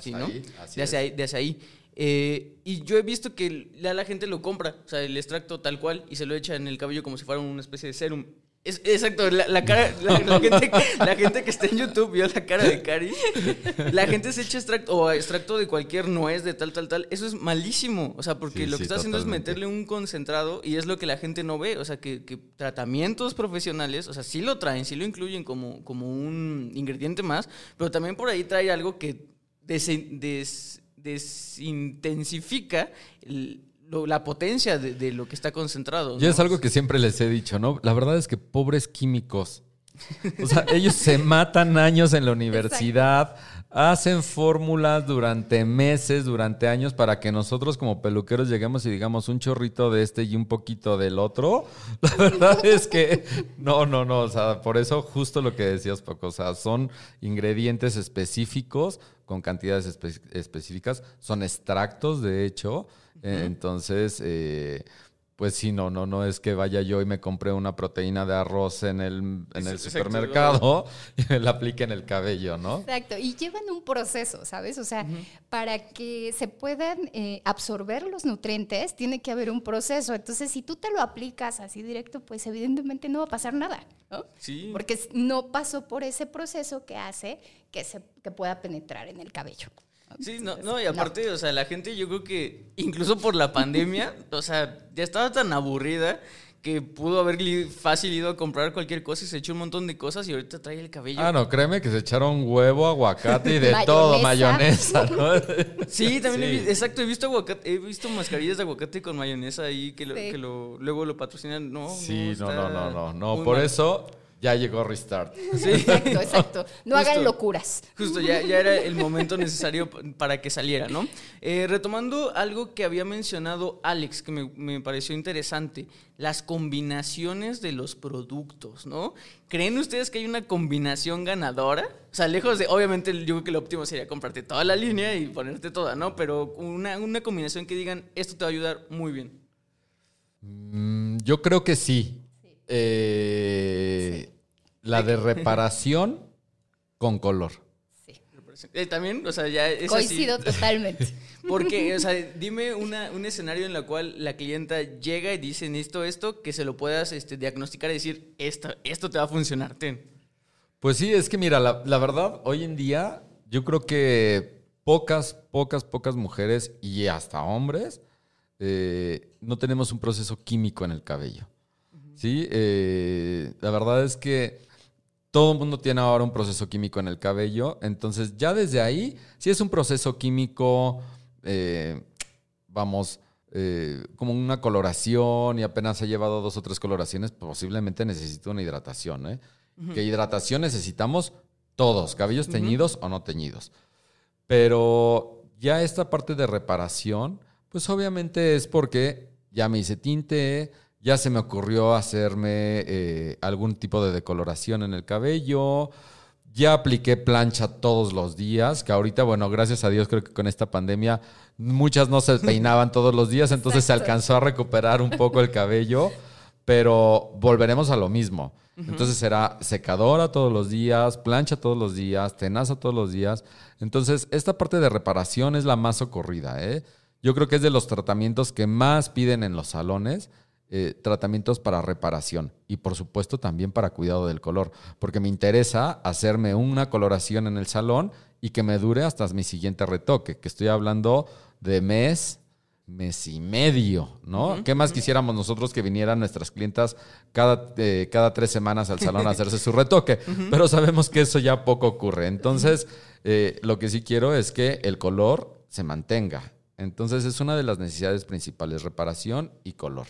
¿sí, ¿no? de açaí. De açaí. Eh, y yo he visto que la, la gente lo compra, o sea, el extracto tal cual, y se lo echa en el cabello como si fuera una especie de serum Es- exacto, la, la cara, la, la gente, la gente que está en YouTube vio la cara de Cari. La gente se echa extracto o extracto de cualquier nuez de tal, tal, tal. Eso es malísimo. O sea, porque Sí, lo que sí, está haciendo es meterle un concentrado y es lo que la gente no ve. O sea, que, que tratamientos profesionales, o sea, sí lo traen, sí lo incluyen como, como un ingrediente más, pero también por ahí trae algo que des- desintensifica el- lo- la potencia de, de lo que está concentrado. Yo ¿no? es algo que siempre les he dicho, ¿no? La verdad es que pobres químicos. O sea, ellos se matan años en la universidad, hacen fórmulas durante meses, durante años, para que nosotros como peluqueros lleguemos y digamos un chorrito de este y un poquito del otro. La verdad es que no, no, no. O sea, por eso justo lo que decías, Paco. O sea, son ingredientes específicos con cantidades espe- específicas. Son extractos, de hecho. Eh, entonces, eh, pues sí, no, no, no es que vaya yo y me compré una proteína de arroz en el, en el Exacto. supermercado y me la aplique en el cabello, ¿no? Exacto, y llevan un proceso, ¿sabes? O sea, para que se puedan eh, absorber los nutrientes, tiene que haber un proceso. Entonces, si tú te lo aplicas así directo, pues evidentemente no va a pasar nada, ¿no? Sí. Porque no pasó por ese proceso que hace que, se, que pueda penetrar en el cabello. Sí, no, no, y aparte, o sea, la gente yo creo que incluso por la pandemia, o sea, ya estaba tan aburrida que pudo haber fácil ido a comprar cualquier cosa y se echó un montón de cosas y ahorita trae el cabello. Ah, no, créeme que se echaron huevo, aguacate y de Mayonesa. todo, mayonesa, ¿no? Sí, también he Sí. vi- exacto, he visto aguacate, he visto mascarillas de aguacate con mayonesa ahí que, lo- Sí. que lo, luego lo patrocinan. No, Sí, no, no, no, no, no. Por mal. eso ya llegó Restart. Sí. Exacto, exacto. No hagan locuras. Justo, ya, ya era el momento necesario para que saliera, ¿no? Eh, retomando algo que había mencionado Alex, que me, me pareció interesante, las combinaciones de los productos, ¿no? ¿Creen ustedes que hay una combinación ganadora? O sea, lejos de, obviamente yo creo que lo óptimo sería comprarte toda la línea y ponerte toda, ¿no? Pero una, una combinación que digan, esto te va a ayudar muy bien. Mm, yo creo que sí. Eh, La de reparación con color. Sí. Eh, también, o sea, ya es así. Coincido totalmente. Porque, o sea, dime una, un escenario en el cual la clienta llega y dice, necesito esto, que se lo puedas este, diagnosticar y decir, esto, esto te va a funcionar, ten. Pues sí, es que mira, la, la verdad, hoy en día yo creo que pocas, pocas, pocas mujeres y hasta hombres eh, no tenemos un proceso químico en el cabello. Sí, Eh, la verdad es que todo el mundo tiene ahora un proceso químico en el cabello, entonces ya desde ahí, si es un proceso químico, eh, vamos, eh, como una coloración y apenas ha llevado dos o tres coloraciones, posiblemente necesita una hidratación. ¿eh? Que hidratación necesitamos todos, cabellos teñidos o no teñidos. Pero ya esta parte de reparación, pues obviamente es porque ya me hice tinte, ya se me ocurrió hacerme eh, algún tipo de decoloración en el cabello, ya apliqué plancha todos los días, que ahorita, bueno, gracias a Dios creo que con esta pandemia muchas no se peinaban todos los días, entonces se alcanzó a recuperar un poco el cabello, pero volveremos a lo mismo. Entonces será secadora todos los días, plancha todos los días, tenaza todos los días. Entonces, esta parte de reparación es la más socorrida. ¿eh? Yo creo que es de los tratamientos que más piden en los salones, eh, tratamientos para reparación y por supuesto también para cuidado del color, porque me interesa hacerme una coloración en el salón y que me dure hasta mi siguiente retoque, que estoy hablando de mes, mes y medio, ¿no? ¿Qué más quisiéramos nosotros que vinieran nuestras clientas cada, eh, cada tres semanas al salón a hacerse su retoque? Pero sabemos que eso ya poco ocurre. Entonces, eh, lo que sí quiero es que el color se mantenga. Entonces, es una de las necesidades principales, reparación y color.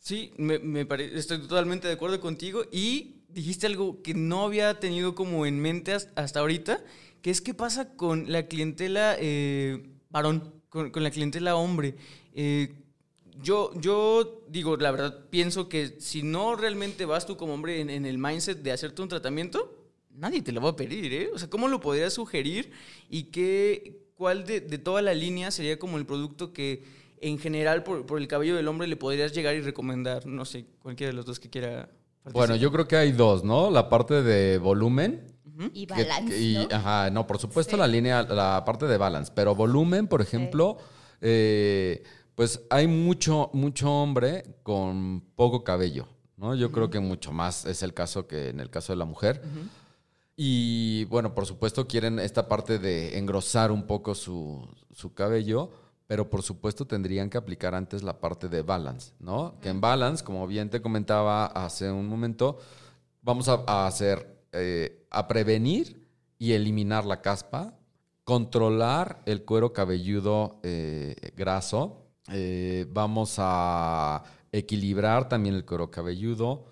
Sí, me, me estoy totalmente de acuerdo contigo y dijiste algo que no había tenido como en mente has- hasta ahorita, que es qué pasa con la clientela eh, varón, con, con la clientela hombre. Eh, yo, yo digo, la verdad, pienso que si no realmente vas tú como hombre en, en el mindset de hacerte un tratamiento, nadie te lo va a pedir, ¿eh? O sea, ¿cómo lo podrías sugerir y qué, cuál de, de toda la línea sería como el producto que en general por, por el cabello del hombre le podrías llegar y recomendar? No sé, cualquiera de los dos que quiera. Bueno, participar. yo creo que hay dos, ¿no? La parte de volumen. Y que- balance, y, ¿no? Ajá, no, por supuesto Sí. la línea, la parte de balance, pero volumen, por ejemplo, eh, pues hay mucho, mucho hombre con poco cabello, ¿no? Yo creo que mucho más es el caso que en el caso de la mujer. Y bueno, por supuesto quieren esta parte de engrosar un poco su, su cabello, pero por supuesto tendrían que aplicar antes la parte de balance, ¿no? Que en balance, como bien te comentaba hace un momento, vamos a, a hacer, eh, a prevenir y eliminar la caspa, controlar el cuero cabelludo eh, graso, eh, vamos a equilibrar también el cuero cabelludo,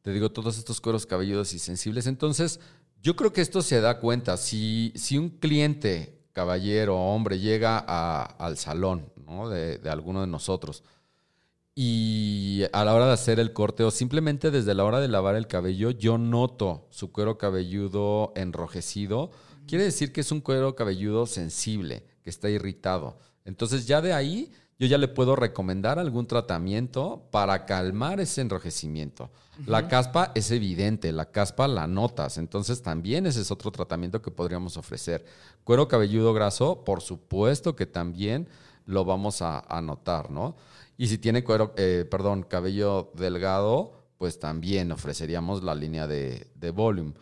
te digo, todos estos cueros cabelludos y sensibles. Entonces, yo creo que esto se da cuenta. Si, si un cliente, caballero o hombre, llega a- al salón de, de alguno de nosotros. Y a la hora de hacer el corte o simplemente desde la hora de lavar el cabello, yo noto su cuero cabelludo enrojecido, quiere decir que es un cuero cabelludo sensible, que está irritado. Entonces ya de ahí yo ya le puedo recomendar algún tratamiento para calmar ese enrojecimiento. La caspa es evidente, la caspa la notas, entonces también ese es otro tratamiento que podríamos ofrecer. Cuero cabelludo graso, por supuesto que también lo vamos a, a notar, ¿no? Y si tiene cuero, eh, perdón, cabello delgado, pues también ofreceríamos la línea de, de volume.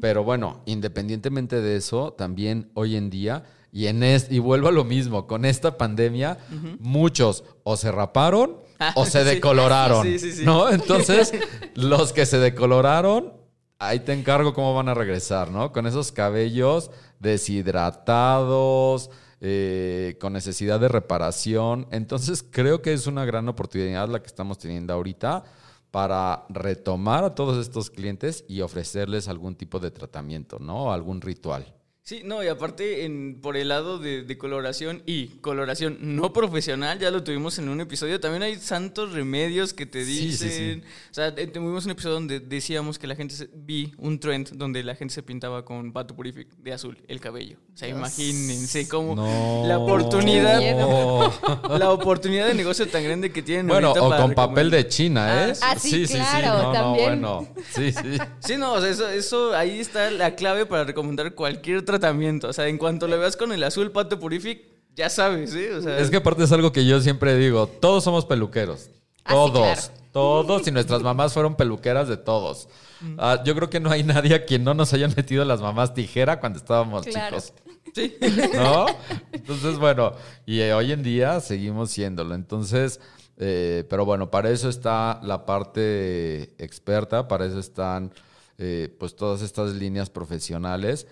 Pero bueno, independientemente de eso, también hoy en día, y, en es- y vuelvo a lo mismo, con esta pandemia, muchos o se raparon o se Sí. decoloraron. Sí, sí, sí. ¿no? Entonces, los que se decoloraron, ahí te encargo cómo van a regresar, ¿no? Con esos cabellos deshidratados, eh, con necesidad de reparación. Entonces, creo que es una gran oportunidad la que estamos teniendo ahorita para retomar a todos estos clientes y ofrecerles algún tipo de tratamiento, ¿no? Algún ritual. Sí, no, y aparte en, por el lado de, de coloración y coloración no profesional, ya lo tuvimos en un episodio, también hay santos remedios que te Sí, sí, dicen, sí. o sea, eh, tuvimos un episodio donde decíamos que la gente, se- vi un trend donde la gente se pintaba con Pato Purific de azul el cabello, o sea, Dios. imagínense cómo No. la oportunidad, Qué la oportunidad de negocio tan grande que tienen Bueno, o para con papel de China, ¿eh? Ah, sí, claro, No, no, también. bueno. Sí, sí. Sí, no, o sea, eso, eso ahí está la clave para recomendar cualquier tratamiento. O sea, en cuanto lo veas con el azul Pato Purific, ya sabes, ¿eh? O sea, Es que aparte es algo que yo siempre digo, todos somos peluqueros. Ah, sí, Todos. claro. Todos. Y nuestras mamás fueron peluqueras de todos. Ah, yo creo que no hay nadie a quien no nos hayan metido las mamás tijera cuando estábamos Claro. chicos. sí. ¿No? Entonces, bueno, y eh, hoy en día seguimos siéndolo. Entonces, eh, pero bueno, para eso está la parte experta, para eso están eh, pues todas estas líneas profesionales.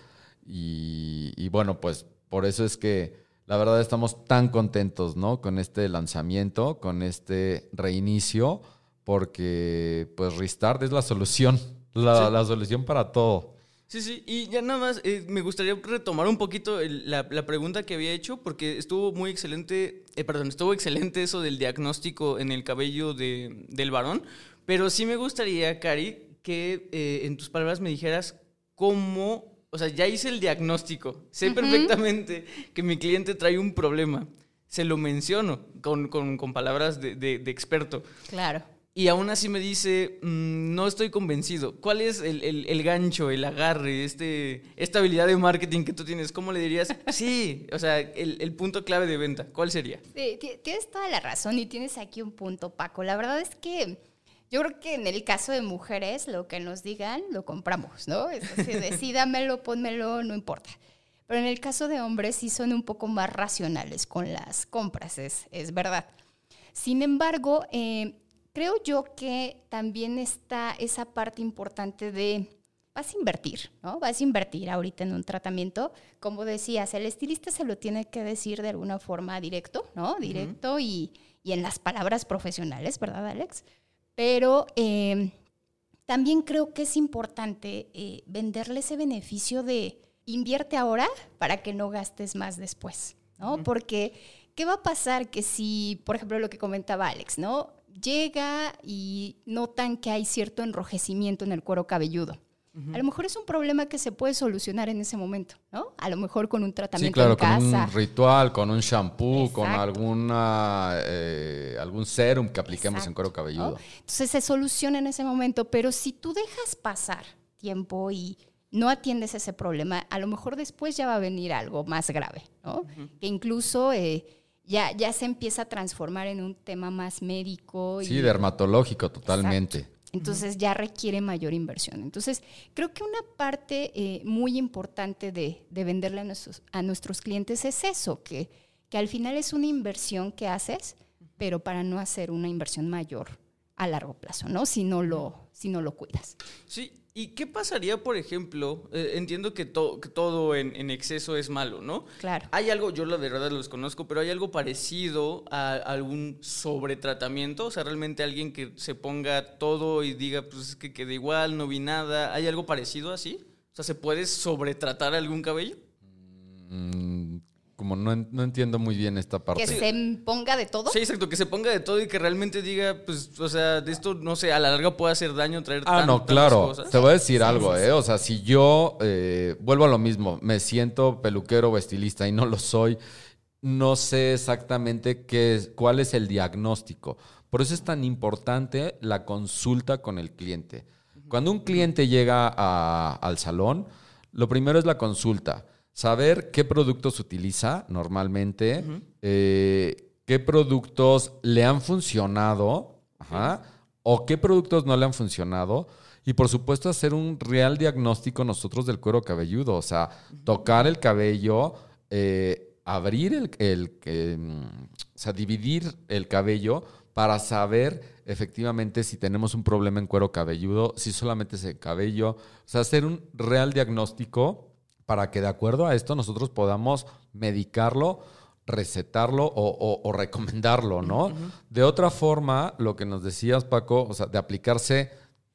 Y, y bueno, pues por eso es que la verdad estamos tan contentos, ¿no? Con este lanzamiento, con este reinicio, porque pues Restart es la solución, la, Sí. la solución para todo. Sí, sí, y ya nada más eh, me gustaría retomar un poquito el- la, la pregunta que había hecho, porque estuvo muy excelente, eh, perdón, estuvo excelente eso del diagnóstico en el cabello de- del varón, pero sí me gustaría, Cari, que eh, en tus palabras me dijeras cómo, o sea, ya hice el diagnóstico, sé perfectamente que mi cliente trae un problema, se lo menciono con, con- con palabras de- de- de experto. Claro. Y aún así me dice, "Mm, no estoy convencido. ¿Cuál es el, el- el gancho, el agarre, este, esta habilidad de marketing que tú tienes? ¿Cómo le dirías? Sí, o sea, el, el punto clave de venta, ¿cuál sería? Sí, ti- tienes toda la razón y tienes aquí un punto, Paco. La verdad es que yo creo que en el caso de mujeres, lo que nos digan, lo compramos, ¿no? Es así de, sí, dámelo, pónmelo, no importa. Pero en el caso de hombres sí son un poco más racionales con las compras, es, es verdad. Sin embargo, eh, creo yo que también está esa parte importante de vas a invertir, ¿no? Vas a invertir ahorita en un tratamiento. Como decías, el estilista se lo tiene que decir de alguna forma directo, ¿no? Directo y, y en las palabras profesionales, ¿verdad, Alex? Pero eh, también creo que es importante eh, venderle ese beneficio de invierte ahora para que no gastes más después, ¿no? Porque, ¿qué va a pasar que si, por ejemplo, lo que comentaba Alex, ¿no? Llega y notan que hay cierto enrojecimiento en el cuero cabelludo. A lo mejor es un problema que se puede solucionar en ese momento, ¿no? A lo mejor con un Sí, tratamiento claro, en con casa. un ritual, con un shampoo, con Exacto. alguna eh, algún serum que apliquemos en Exacto, cuero cabelludo. ¿no? Entonces se soluciona en ese momento, pero si tú dejas pasar tiempo y no atiendes ese problema, a lo mejor después ya va a venir algo más grave, ¿no? Que incluso eh, ya, ya se empieza a transformar en un tema más médico. Sí, y, dermatológico totalmente. Entonces ya requiere mayor inversión. Entonces creo que una parte eh, muy importante de, de venderle a nuestros, a nuestros clientes es eso, que, que al final es una inversión que haces, pero para no hacer una inversión mayor a largo plazo, ¿no? Si no lo, si no lo cuidas. Sí, ¿y qué pasaría, por ejemplo? eh, entiendo que, to- que todo en, en exceso es malo, ¿no? Claro. Hay algo, yo la de verdad los conozco, pero hay algo parecido a algún sobretratamiento, o sea, realmente alguien que se ponga todo y diga, pues es que queda igual, no vi nada. ¿Hay algo parecido así? O sea, ¿se puede sobretratar algún cabello? Mm, como no, en- no entiendo muy bien esta parte. Que se ponga de todo. Sí, exacto, que se ponga de todo y que realmente diga, pues, o sea, de esto, no sé, a la larga puede hacer daño traer Ah, no, tantas claro. cosas. Te voy a decir algo, ¿eh? O sea, si yo eh, vuelvo a lo mismo, me siento peluquero o estilista y no lo soy, no sé exactamente qué es, cuál es el diagnóstico. Por eso es tan importante la consulta con el cliente. Cuando un cliente llega a- al salón, lo primero es la consulta. Saber qué productos utiliza normalmente, eh, qué productos le han funcionado, ajá, o qué productos no le han funcionado. Y por supuesto hacer un real diagnóstico nosotros del cuero cabelludo, o sea, tocar el cabello, eh, abrir el, el- eh, o sea, dividir el cabello para saber efectivamente si tenemos un problema en cuero cabelludo, si solamente es el cabello, o sea, hacer un real diagnóstico para que de acuerdo a esto nosotros podamos medicarlo, recetarlo o, o- o recomendarlo, ¿no? De otra forma, lo que nos decías, Paco, o sea, de aplicarse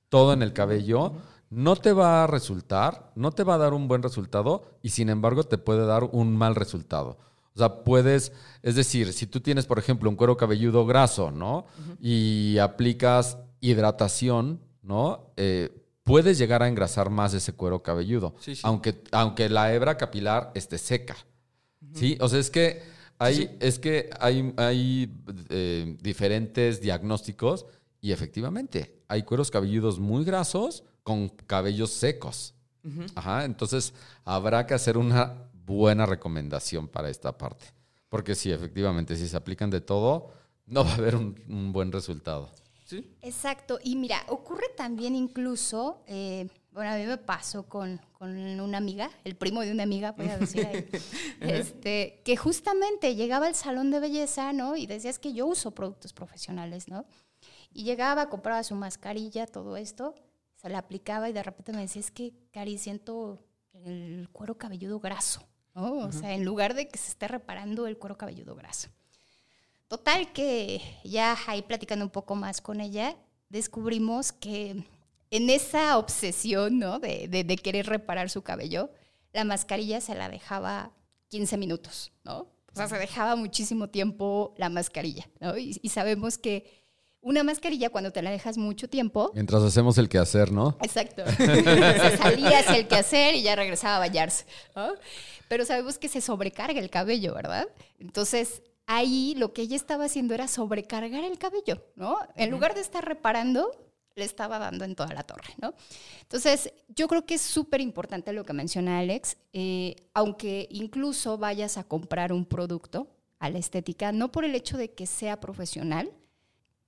todo en el cabello, no te va a resultar, no te va a dar un buen resultado y sin embargo te puede dar un mal resultado. O sea, puedes, es decir, si tú tienes, por ejemplo, un cuero cabelludo graso, ¿no? Y aplicas hidratación, ¿no? Eh, puedes llegar a engrasar más ese cuero cabelludo, Sí, sí. Aunque, aunque la hebra capilar esté seca. Sí, o sea, es que hay, Sí. es que hay, hay eh, diferentes diagnósticos y efectivamente hay cueros cabelludos muy grasos con cabellos secos. Ajá, entonces habrá que hacer una buena recomendación para esta parte. Porque sí, efectivamente, si se aplican de todo, no va a haber un, un buen resultado. ¿Sí? Exacto. Y mira, ocurre también incluso, eh, bueno, a mí me pasó con, con una amiga, el primo de una amiga, voy a decir ahí, este, que justamente llegaba al salón de belleza, ¿no? Y decías que yo uso productos profesionales, ¿no? Y llegaba, compraba su mascarilla, todo esto, se la aplicaba y de repente me decía, es que, Cari, siento el cuero cabelludo graso, ¿no? O sea, en lugar de que se esté reparando el cuero cabelludo graso. Total que ya ahí platicando un poco más con ella, descubrimos que en esa obsesión, ¿no? De, de- de querer reparar su cabello, la mascarilla se la dejaba 15 minutos, ¿no? O sea, se dejaba muchísimo tiempo la mascarilla, ¿no? Y, y sabemos que una mascarilla cuando te la dejas mucho tiempo, Mientras hacemos el quehacer, ¿no? Exacto. se salía hacia el quehacer y ya regresaba a bañarse. ¿no? Pero sabemos que se sobrecarga el cabello, ¿verdad? Entonces, ahí lo que ella estaba haciendo era sobrecargar el cabello, ¿no? En lugar de estar reparando, le estaba dando en toda la torre, ¿no? Entonces, yo creo que es súper importante lo que menciona Alex, eh, aunque incluso vayas a comprar un producto a la estética, no por el hecho de que sea profesional,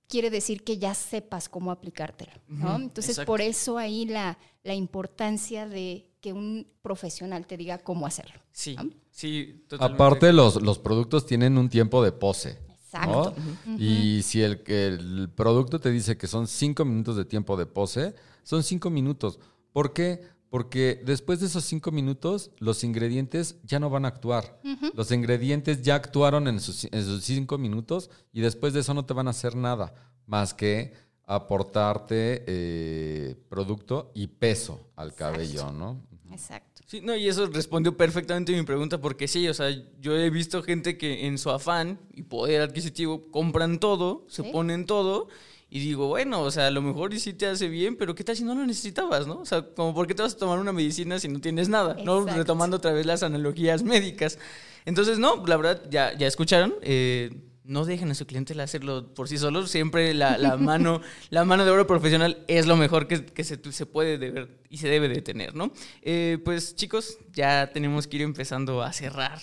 quiere decir que ya sepas cómo aplicártelo, ¿no? Entonces, exacto. por eso ahí la, la importancia de que un profesional te diga cómo hacerlo. Sí, ¿no? Sí, totalmente. Aparte, los, los productos tienen un tiempo de pose. Exacto. ¿no? Y si el, que el producto te dice que son cinco minutos de tiempo de pose, son cinco minutos. ¿Por qué? Porque después de esos cinco minutos, los ingredientes ya no van a actuar. Los ingredientes ya actuaron en sus, en sus cinco minutos y después de eso no te van a hacer nada más que aportarte eh, producto y peso al cabello, ¿no? Exacto. Sí, no, y eso respondió perfectamente a mi pregunta, porque sí, o sea, yo he visto gente que en su afán y poder adquisitivo compran todo, se ponen todo, y digo, bueno, o sea, a lo mejor y sí te hace bien, pero ¿qué tal si no lo necesitabas, no? O sea, como por qué te vas a tomar una medicina si no tienes nada, ¿no? Retomando otra vez las analogías médicas. Entonces, no, la verdad, ya, ya escucharon, eh, no dejen a su cliente hacerlo por sí solo. Siempre la, la mano, la mano de obra profesional es lo mejor que, que se, se puede deber y se debe de tener, ¿no? Eh, pues chicos, ya tenemos que ir empezando a cerrar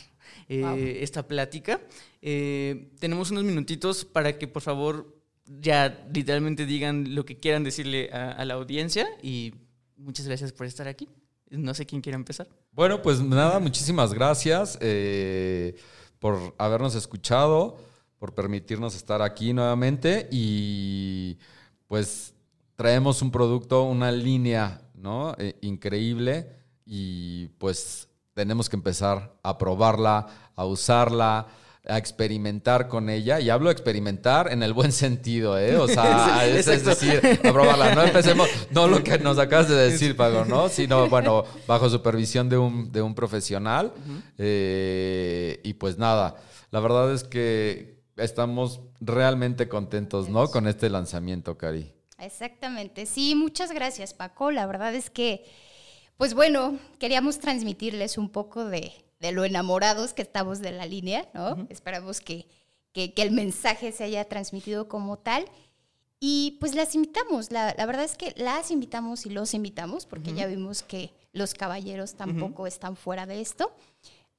eh, Wow. esta plática. Eh, tenemos unos minutitos para que por favor ya literalmente digan lo que quieran decirle a, la audiencia y muchas gracias por estar aquí. No sé quién quiere empezar. Bueno, pues nada, muchísimas gracias eh, por habernos escuchado, por permitirnos estar aquí nuevamente y pues traemos un producto, una línea, ¿no? Eh, increíble y pues tenemos que empezar a probarla, a usarla, a experimentar con ella. Y hablo de experimentar en el buen sentido, ¿eh? O sea, es, decir, a probarla. No empecemos, no lo que nos acabas de decir, Pago, ¿no? Sino, bueno, bajo supervisión de un, de un profesional. Eh, y pues nada, la verdad es que estamos realmente contentos, ¿no? Con este lanzamiento, Cari. Exactamente. Sí, muchas gracias, Paco. La verdad es que, pues bueno, queríamos transmitirles un poco de, lo enamorados que estamos de la línea, ¿no? Esperamos que, que, el mensaje se haya transmitido como tal. Y pues las invitamos, la, verdad es que las invitamos y los invitamos, porque ya vimos que los caballeros tampoco están fuera de esto,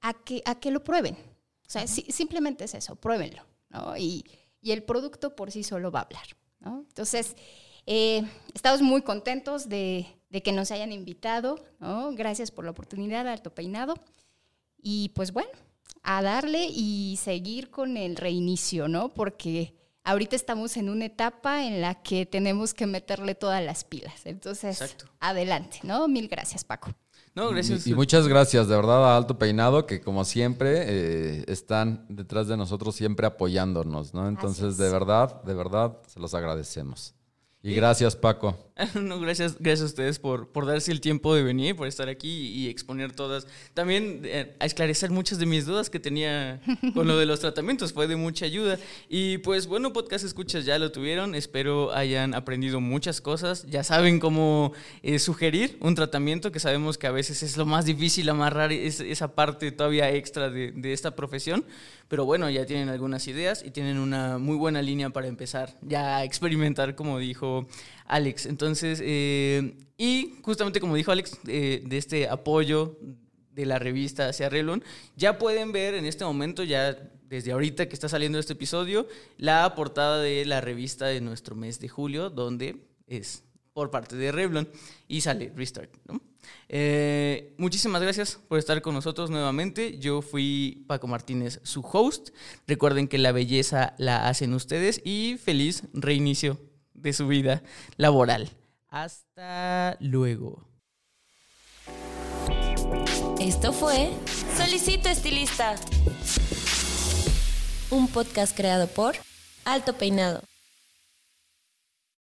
a que, a que lo prueben. O sea, simplemente es eso, pruébenlo, ¿no? Y, y, el producto por sí solo va a hablar, ¿no? Entonces, eh, estamos muy contentos de, que nos hayan invitado, ¿no? Gracias por la oportunidad, Alto Peinado. Y pues bueno, a darle y seguir con el reinicio, ¿no? Porque ahorita estamos en una etapa en la que tenemos que meterle todas las pilas. Entonces, adelante, ¿no? Mil gracias, Paco. No, gracias. Y, muchas gracias, de verdad, a Alto Peinado, que como siempre eh, están detrás de nosotros, siempre apoyándonos, ¿no? Entonces, de verdad, de verdad, se los agradecemos. Y gracias, Paco. no, gracias, gracias a ustedes por, por darse el tiempo de venir, por estar aquí y exponer todas. También eh, a esclarecer muchas de mis dudas que tenía con lo de los tratamientos, fue de mucha ayuda. Y pues bueno, podcast escuchas ya lo tuvieron, espero hayan aprendido muchas cosas, ya saben cómo eh, sugerir un tratamiento, que sabemos que a veces es lo más difícil amarrar esa parte todavía extra de, de esta profesión. Pero bueno, ya tienen algunas ideas y tienen una muy buena línea para empezar ya a experimentar, como dijo Alex. Entonces, eh, y justamente como dijo Alex, eh, de este apoyo de la revista hacia Relon, ya pueden ver en este momento, ya desde ahorita que está saliendo este episodio, la portada de la revista de nuestro mes de julio, donde es por parte de Revlon y sale Restart, ¿no? Eh, muchísimas gracias por estar con nosotros nuevamente. Yo fui Paco Martínez, su host. Recuerden que la belleza la hacen ustedes y feliz reinicio de su vida laboral. Hasta luego. Esto fue Solicito Estilista, un podcast creado por Alto Peinado.